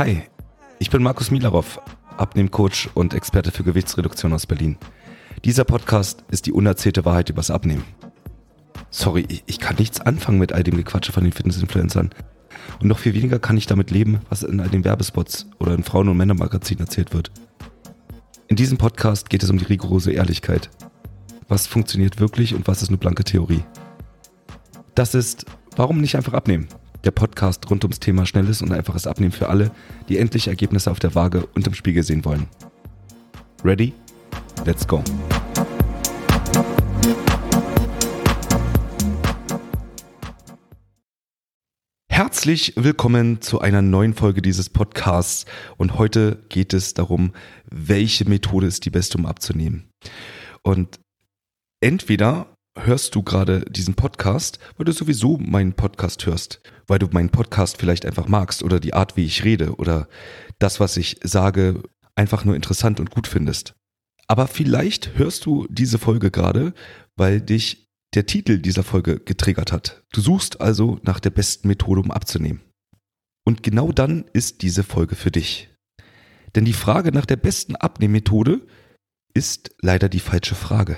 Hi, ich bin Markus Milarov, Abnehmcoach und Experte für Gewichtsreduktion aus Berlin. Dieser Podcast ist die unerzählte Wahrheit übers Abnehmen. Sorry, ich kann nichts anfangen mit all dem Gequatsche von den Fitnessinfluencern. Und noch viel weniger kann ich damit leben, was in all den Werbespots oder in Frauen- und Männermagazinen erzählt wird. In diesem Podcast geht es um die rigorose Ehrlichkeit. Was funktioniert wirklich und was ist nur blanke Theorie? Das ist Warum nicht einfach abnehmen? Der Podcast rund ums Thema schnelles und einfaches Abnehmen für alle, die endlich Ergebnisse auf der Waage und im Spiegel sehen wollen. Ready? Let's go. Herzlich willkommen zu einer neuen Folge dieses Podcasts und heute geht es darum, welche Methode ist die beste, um abzunehmen. Und entweder hörst du gerade diesen Podcast, weil du sowieso meinen Podcast hörst, weil du meinen Podcast vielleicht einfach magst oder die Art, wie ich rede oder das, was ich sage, einfach nur interessant und gut findest. Aber vielleicht hörst du diese Folge gerade, weil dich der Titel dieser Folge getriggert hat. Du suchst also nach der besten Methode, um abzunehmen. Und genau dann ist diese Folge für dich. Denn die Frage nach der besten Abnehmmethode ist leider die falsche Frage.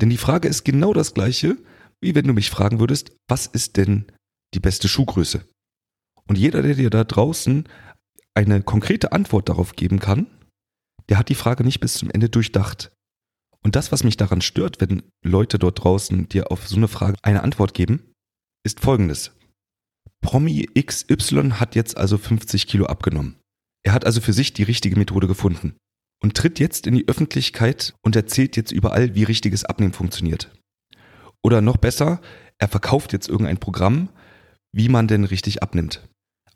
Denn die Frage ist genau das gleiche, wie wenn du mich fragen würdest, was ist denn die beste Schuhgröße? Und jeder, der dir da draußen eine konkrete Antwort darauf geben kann, der hat die Frage nicht bis zum Ende durchdacht. Und das, was mich daran stört, wenn Leute dort draußen dir auf so eine Frage eine Antwort geben, ist folgendes. Promi XY hat jetzt also 50 Kilo abgenommen. Er hat also für sich die richtige Methode gefunden und tritt jetzt in die Öffentlichkeit und erzählt jetzt überall, wie richtiges Abnehmen funktioniert. Oder noch besser, er verkauft jetzt irgendein Programm, wie man denn richtig abnimmt.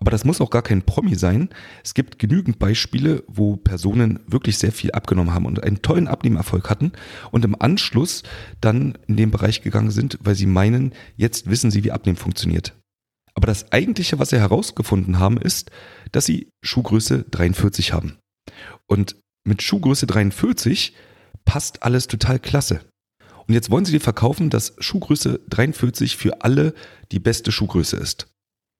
Aber das muss auch gar kein Promi sein. Es gibt genügend Beispiele, wo Personen wirklich sehr viel abgenommen haben und einen tollen Abnehmerfolg hatten und im Anschluss dann in den Bereich gegangen sind, weil sie meinen, jetzt wissen sie, wie Abnehmen funktioniert. Aber das eigentliche, was sie herausgefunden haben, ist, dass sie Schuhgröße 43 haben. Und mit Schuhgröße 43 passt alles total klasse. Und jetzt wollen sie dir verkaufen, dass Schuhgröße 43 für alle die beste Schuhgröße ist.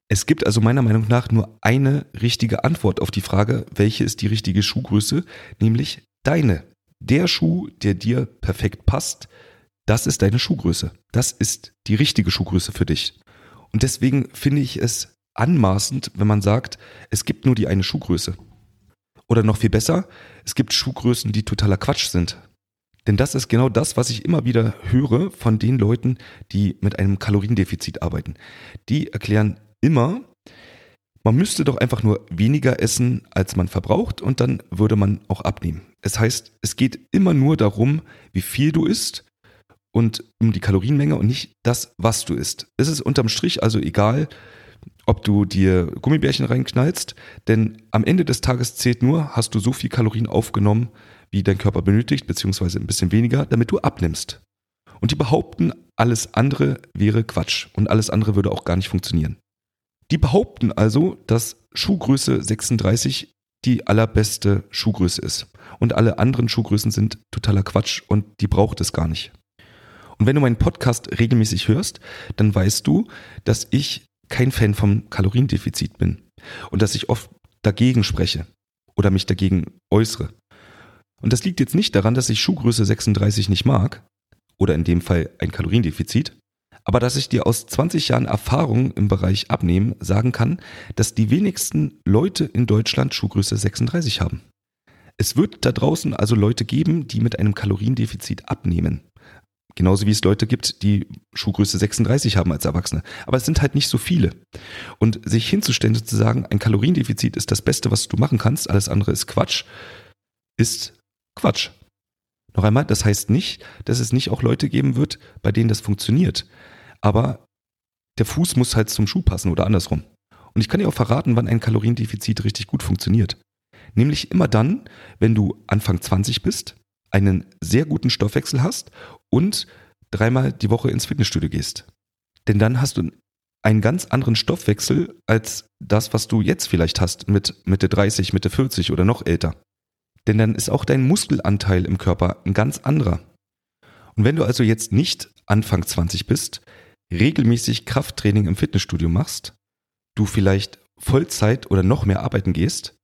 Es gibt also meiner Meinung nach nur eine richtige Antwort auf die Frage, welche ist die richtige Schuhgröße, nämlich deine. Der Schuh, der dir perfekt passt, das ist deine Schuhgröße. Das ist die richtige Schuhgröße für dich. Und deswegen finde ich es anmaßend, wenn man sagt, es gibt nur die eine Schuhgröße. Oder noch viel besser, es gibt Schuhgrößen, die totaler Quatsch sind. Denn das ist genau das, was ich immer wieder höre von den Leuten, die mit einem Kaloriendefizit arbeiten. Die erklären immer, man müsste doch einfach nur weniger essen, als man verbraucht und dann würde man auch abnehmen. Es heißt, es geht immer nur darum, wie viel du isst und um die Kalorienmenge und nicht das, was du isst. Es ist unterm Strich also egal, ob du dir Gummibärchen reinknallst, denn am Ende des Tages zählt nur, hast du so viel Kalorien aufgenommen, wie dein Körper benötigt, beziehungsweise ein bisschen weniger, damit du abnimmst. Und die behaupten, alles andere wäre Quatsch und alles andere würde auch gar nicht funktionieren. Die behaupten also, dass Schuhgröße 36 die allerbeste Schuhgröße ist. Und alle anderen Schuhgrößen sind totaler Quatsch und die braucht es gar nicht. Und wenn du meinen Podcast regelmäßig hörst, dann weißt du, dass ich kein Fan vom Kaloriendefizit bin und dass ich oft dagegen spreche oder mich dagegen äußere. Und das liegt jetzt nicht daran, dass ich Schuhgröße 36 nicht mag oder in dem Fall ein Kaloriendefizit, aber dass ich dir aus 20 Jahren Erfahrung im Bereich Abnehmen sagen kann, dass die wenigsten Leute in Deutschland Schuhgröße 36 haben. Es wird da draußen also Leute geben, die mit einem Kaloriendefizit abnehmen. Genauso wie es Leute gibt, die Schuhgröße 36 haben als Erwachsene. Aber es sind halt nicht so viele. Und sich hinzustellen, zu sagen, ein Kaloriendefizit ist das Beste, was du machen kannst, alles andere ist Quatsch, ist Quatsch. Noch einmal, das heißt nicht, dass es nicht auch Leute geben wird, bei denen das funktioniert. Aber der Fuß muss halt zum Schuh passen oder andersrum. Und ich kann dir auch verraten, wann ein Kaloriendefizit richtig gut funktioniert. Nämlich immer dann, wenn du Anfang 20 bist, einen sehr guten Stoffwechsel hast und dreimal die Woche ins Fitnessstudio gehst. Denn dann hast du einen ganz anderen Stoffwechsel als das, was du jetzt vielleicht hast mit Mitte 30, Mitte 40 oder noch älter. Denn dann ist auch dein Muskelanteil im Körper ein ganz anderer. Und wenn du also jetzt nicht Anfang 20 bist, regelmäßig Krafttraining im Fitnessstudio machst, du vielleicht Vollzeit oder noch mehr arbeiten gehst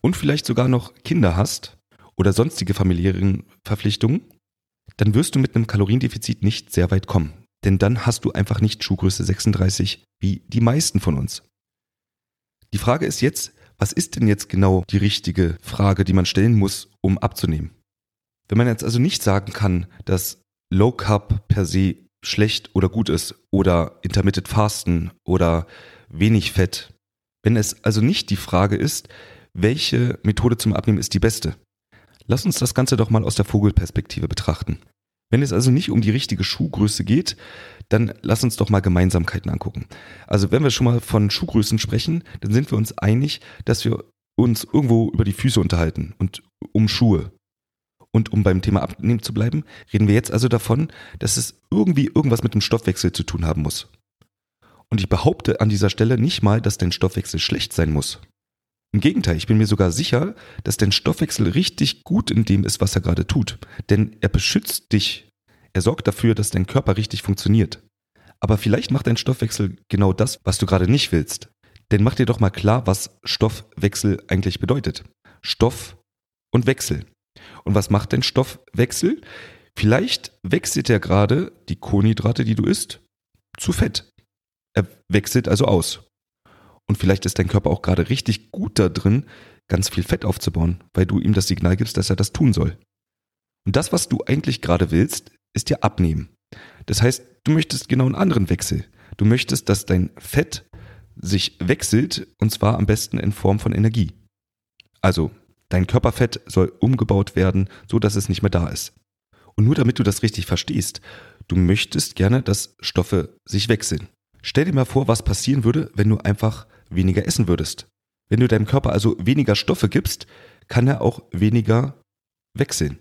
und vielleicht sogar noch Kinder hast oder sonstige familiären Verpflichtungen, dann wirst du mit einem Kaloriendefizit nicht sehr weit kommen. Denn dann hast du einfach nicht Schuhgröße 36 wie die meisten von uns. Die Frage ist jetzt, was ist denn jetzt genau die richtige Frage, die man stellen muss, um abzunehmen? Wenn man jetzt also nicht sagen kann, dass Low Carb per se schlecht oder gut ist oder Intermittent Fasten oder wenig Fett, wenn es also nicht die Frage ist, welche Methode zum Abnehmen ist die beste, lass uns das Ganze doch mal aus der Vogelperspektive betrachten. Wenn es also nicht um die richtige Schuhgröße geht, dann lass uns doch mal Gemeinsamkeiten angucken. Also wenn wir schon mal von Schuhgrößen sprechen, dann sind wir uns einig, dass wir uns irgendwo über die Füße unterhalten und um Schuhe. Und um beim Thema Abnehmen zu bleiben, reden wir jetzt also davon, dass es irgendwie irgendwas mit dem Stoffwechsel zu tun haben muss. Und ich behaupte an dieser Stelle nicht mal, dass dein Stoffwechsel schlecht sein muss. Im Gegenteil, ich bin mir sogar sicher, dass dein Stoffwechsel richtig gut in dem ist, was er gerade tut. Denn er beschützt dich. Er sorgt dafür, dass dein Körper richtig funktioniert. Aber vielleicht macht dein Stoffwechsel genau das, was du gerade nicht willst. Denn mach dir doch mal klar, was Stoffwechsel eigentlich bedeutet. Stoff und Wechsel. Und was macht dein Stoffwechsel? Vielleicht wechselt er gerade die Kohlenhydrate, die du isst, zu Fett. Er wechselt also aus. Und vielleicht ist dein Körper auch gerade richtig gut da drin, ganz viel Fett aufzubauen, weil du ihm das Signal gibst, dass er das tun soll. Und das, was du eigentlich gerade willst, ist ja abnehmen. Das heißt, du möchtest genau einen anderen Wechsel. Du möchtest, dass dein Fett sich wechselt und zwar am besten in Form von Energie. Also, dein Körperfett soll umgebaut werden, so dass es nicht mehr da ist. Und nur damit du das richtig verstehst, du möchtest gerne, dass Stoffe sich wechseln. Stell dir mal vor, was passieren würde, wenn du einfach weniger essen würdest. Wenn du deinem Körper also weniger Stoffe gibst, kann er auch weniger wechseln.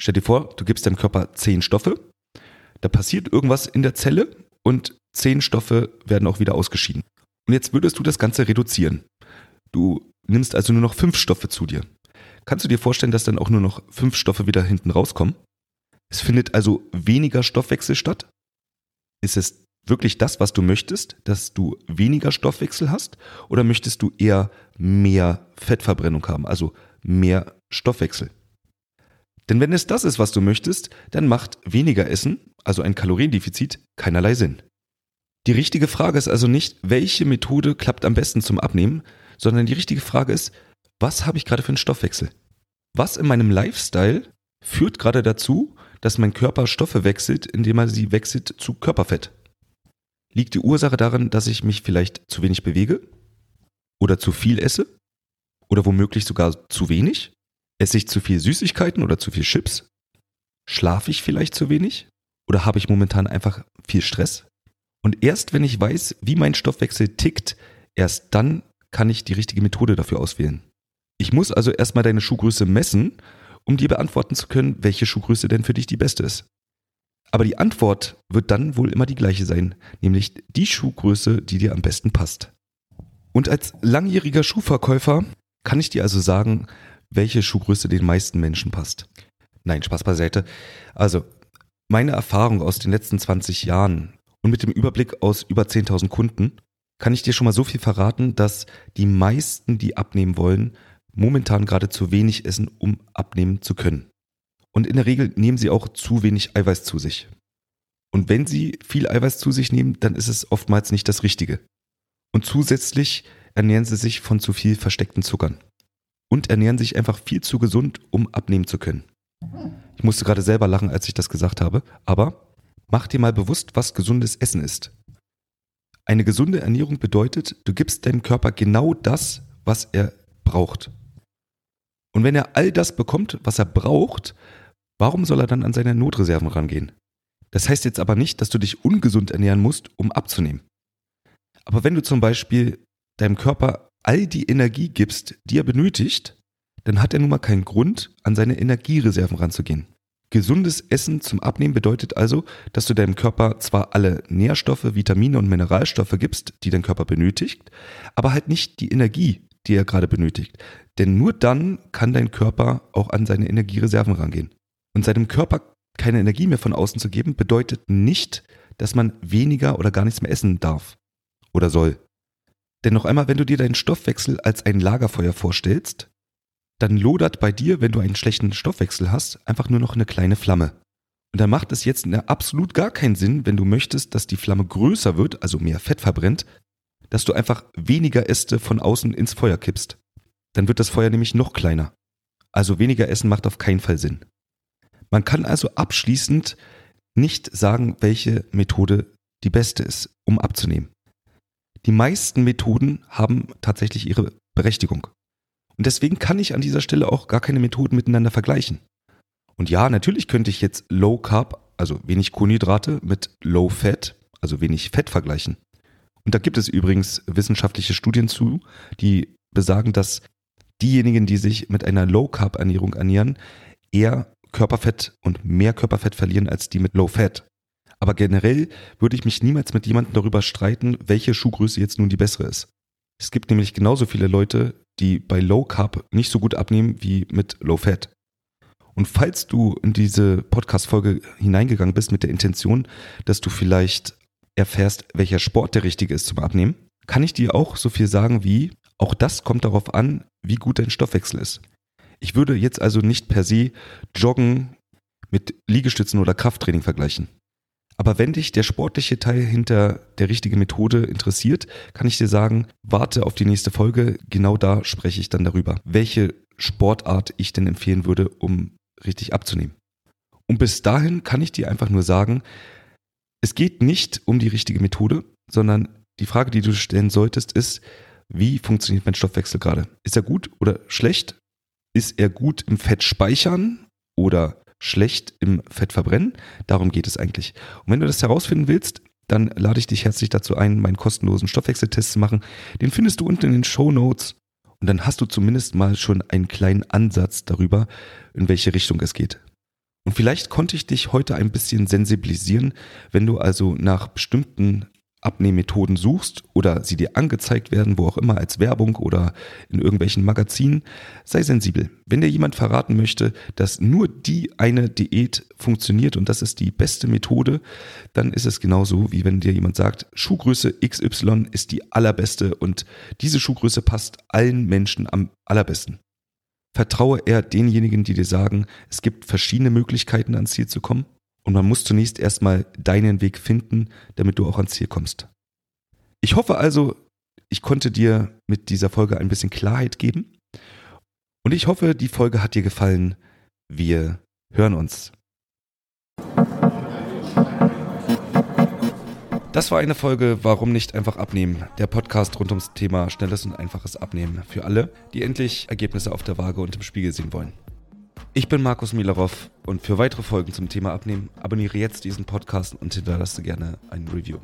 Stell dir vor, du gibst deinem Körper zehn Stoffe, da passiert irgendwas in der Zelle und zehn Stoffe werden auch wieder ausgeschieden. Und jetzt würdest du das Ganze reduzieren. Du nimmst also nur noch fünf Stoffe zu dir. Kannst du dir vorstellen, dass dann auch nur noch fünf Stoffe wieder hinten rauskommen? Es findet also weniger Stoffwechsel statt. Ist es wirklich das, was du möchtest, dass du weniger Stoffwechsel hast? Oder möchtest du eher mehr Fettverbrennung haben, also mehr Stoffwechsel? Denn wenn es das ist, was du möchtest, dann macht weniger Essen, also ein Kaloriendefizit, keinerlei Sinn. Die richtige Frage ist also nicht, welche Methode klappt am besten zum Abnehmen, sondern die richtige Frage ist, was habe ich gerade für einen Stoffwechsel? Was in meinem Lifestyle führt gerade dazu, dass mein Körper Stoffe wechselt, indem er sie wechselt zu Körperfett? Liegt die Ursache darin, dass ich mich vielleicht zu wenig bewege? Oder zu viel esse? Oder womöglich sogar zu wenig? Esse ich zu viel Süßigkeiten oder zu viel Chips? Schlafe ich vielleicht zu wenig? Oder habe ich momentan einfach viel Stress? Und erst wenn ich weiß, wie mein Stoffwechsel tickt, erst dann kann ich die richtige Methode dafür auswählen. Ich muss also erstmal deine Schuhgröße messen, um dir beantworten zu können, welche Schuhgröße denn für dich die beste ist. Aber die Antwort wird dann wohl immer die gleiche sein, nämlich die Schuhgröße, die dir am besten passt. Und als langjähriger Schuhverkäufer kann ich dir also sagen, welche Schuhgröße den meisten Menschen passt. Nein, Spaß beiseite. Also, meine Erfahrung aus den letzten 20 Jahren und mit dem Überblick aus über 10.000 Kunden kann ich dir schon mal so viel verraten, dass die meisten, die abnehmen wollen, momentan gerade zu wenig essen, um abnehmen zu können. Und in der Regel nehmen sie auch zu wenig Eiweiß zu sich. Und wenn sie viel Eiweiß zu sich nehmen, dann ist es oftmals nicht das Richtige. Und zusätzlich ernähren sie sich von zu viel versteckten Zuckern. Und ernähren sich einfach viel zu gesund, um abnehmen zu können. Ich musste gerade selber lachen, als ich das gesagt habe, aber mach dir mal bewusst, was gesundes Essen ist. Eine gesunde Ernährung bedeutet, du gibst deinem Körper genau das, was er braucht. Und wenn er all das bekommt, was er braucht, warum soll er dann an seine Notreserven rangehen? Das heißt jetzt aber nicht, dass du dich ungesund ernähren musst, um abzunehmen. Aber wenn du zum Beispiel deinem Körper all die Energie gibst, die er benötigt, dann hat er nun mal keinen Grund, an seine Energiereserven ranzugehen. Gesundes Essen zum Abnehmen bedeutet also, dass du deinem Körper zwar alle Nährstoffe, Vitamine und Mineralstoffe gibst, die dein Körper benötigt, aber halt nicht die Energie, die er gerade benötigt. Denn nur dann kann dein Körper auch an seine Energiereserven rangehen. Und seinem Körper keine Energie mehr von außen zu geben, bedeutet nicht, dass man weniger oder gar nichts mehr essen darf oder soll. Denn noch einmal, wenn du dir deinen Stoffwechsel als ein Lagerfeuer vorstellst, dann lodert bei dir, wenn du einen schlechten Stoffwechsel hast, einfach nur noch eine kleine Flamme. Und dann macht es jetzt absolut gar keinen Sinn, wenn du möchtest, dass die Flamme größer wird, also mehr Fett verbrennt, dass du einfach weniger Äste von außen ins Feuer kippst. Dann wird das Feuer nämlich noch kleiner. Also weniger Essen macht auf keinen Fall Sinn. Man kann also abschließend nicht sagen, welche Methode die beste ist, um abzunehmen. Die meisten Methoden haben tatsächlich ihre Berechtigung. Und deswegen kann ich an dieser Stelle auch gar keine Methoden miteinander vergleichen. Und ja, natürlich könnte ich jetzt Low Carb, also wenig Kohlenhydrate, mit Low Fat, also wenig Fett vergleichen. Und da gibt es übrigens wissenschaftliche Studien zu, die besagen, dass diejenigen, die sich mit einer Low Carb Ernährung ernähren, eher Körperfett und mehr Körperfett verlieren als die mit Low Fat. Aber generell würde ich mich niemals mit jemandem darüber streiten, welche Schuhgröße jetzt nun die bessere ist. Es gibt nämlich genauso viele Leute, die bei Low Carb nicht so gut abnehmen wie mit Low Fat. Und falls du in diese Podcast-Folge hineingegangen bist mit der Intention, dass du vielleicht erfährst, welcher Sport der richtige ist zum Abnehmen, kann ich dir auch so viel sagen wie, auch das kommt darauf an, wie gut dein Stoffwechsel ist. Ich würde jetzt also nicht per se Joggen mit Liegestützen oder Krafttraining vergleichen. Aber wenn dich der sportliche Teil hinter der richtigen Methode interessiert, kann ich dir sagen, warte auf die nächste Folge. Genau da spreche ich dann darüber, welche Sportart ich denn empfehlen würde, um richtig abzunehmen. Und bis dahin kann ich dir einfach nur sagen, es geht nicht um die richtige Methode, sondern die Frage, die du stellen solltest, ist, wie funktioniert mein Stoffwechsel gerade? Ist er gut oder schlecht? Ist er gut im Fett speichern oder schlecht im Fett verbrennen. Darum geht es eigentlich. Und wenn du das herausfinden willst, dann lade ich dich herzlich dazu ein, meinen kostenlosen Stoffwechseltest zu machen. Den findest du unten in den Show Notes. Und dann hast du zumindest mal schon einen kleinen Ansatz darüber, in welche Richtung es geht. Und vielleicht konnte ich dich heute ein bisschen sensibilisieren, wenn du also nach bestimmten Abnehmmethoden suchst oder sie dir angezeigt werden, wo auch immer als Werbung oder in irgendwelchen Magazinen, sei sensibel. Wenn dir jemand verraten möchte, dass nur die eine Diät funktioniert und das ist die beste Methode, dann ist es genauso, wie wenn dir jemand sagt, Schuhgröße XY ist die allerbeste und diese Schuhgröße passt allen Menschen am allerbesten. Vertraue eher denjenigen, die dir sagen, es gibt verschiedene Möglichkeiten ans Ziel zu kommen und man muss zunächst erstmal deinen Weg finden, damit du auch ans Ziel kommst. Ich hoffe also, ich konnte dir mit dieser Folge ein bisschen Klarheit geben. Und ich hoffe, die Folge hat dir gefallen. Wir hören uns. Das war eine Folge Warum nicht einfach abnehmen? Der Podcast rund ums Thema schnelles und einfaches Abnehmen für alle, die endlich Ergebnisse auf der Waage und im Spiegel sehen wollen. Ich bin Markus Milarov und für weitere Folgen zum Thema Abnehmen abonniere jetzt diesen Podcast und hinterlasse gerne ein Review.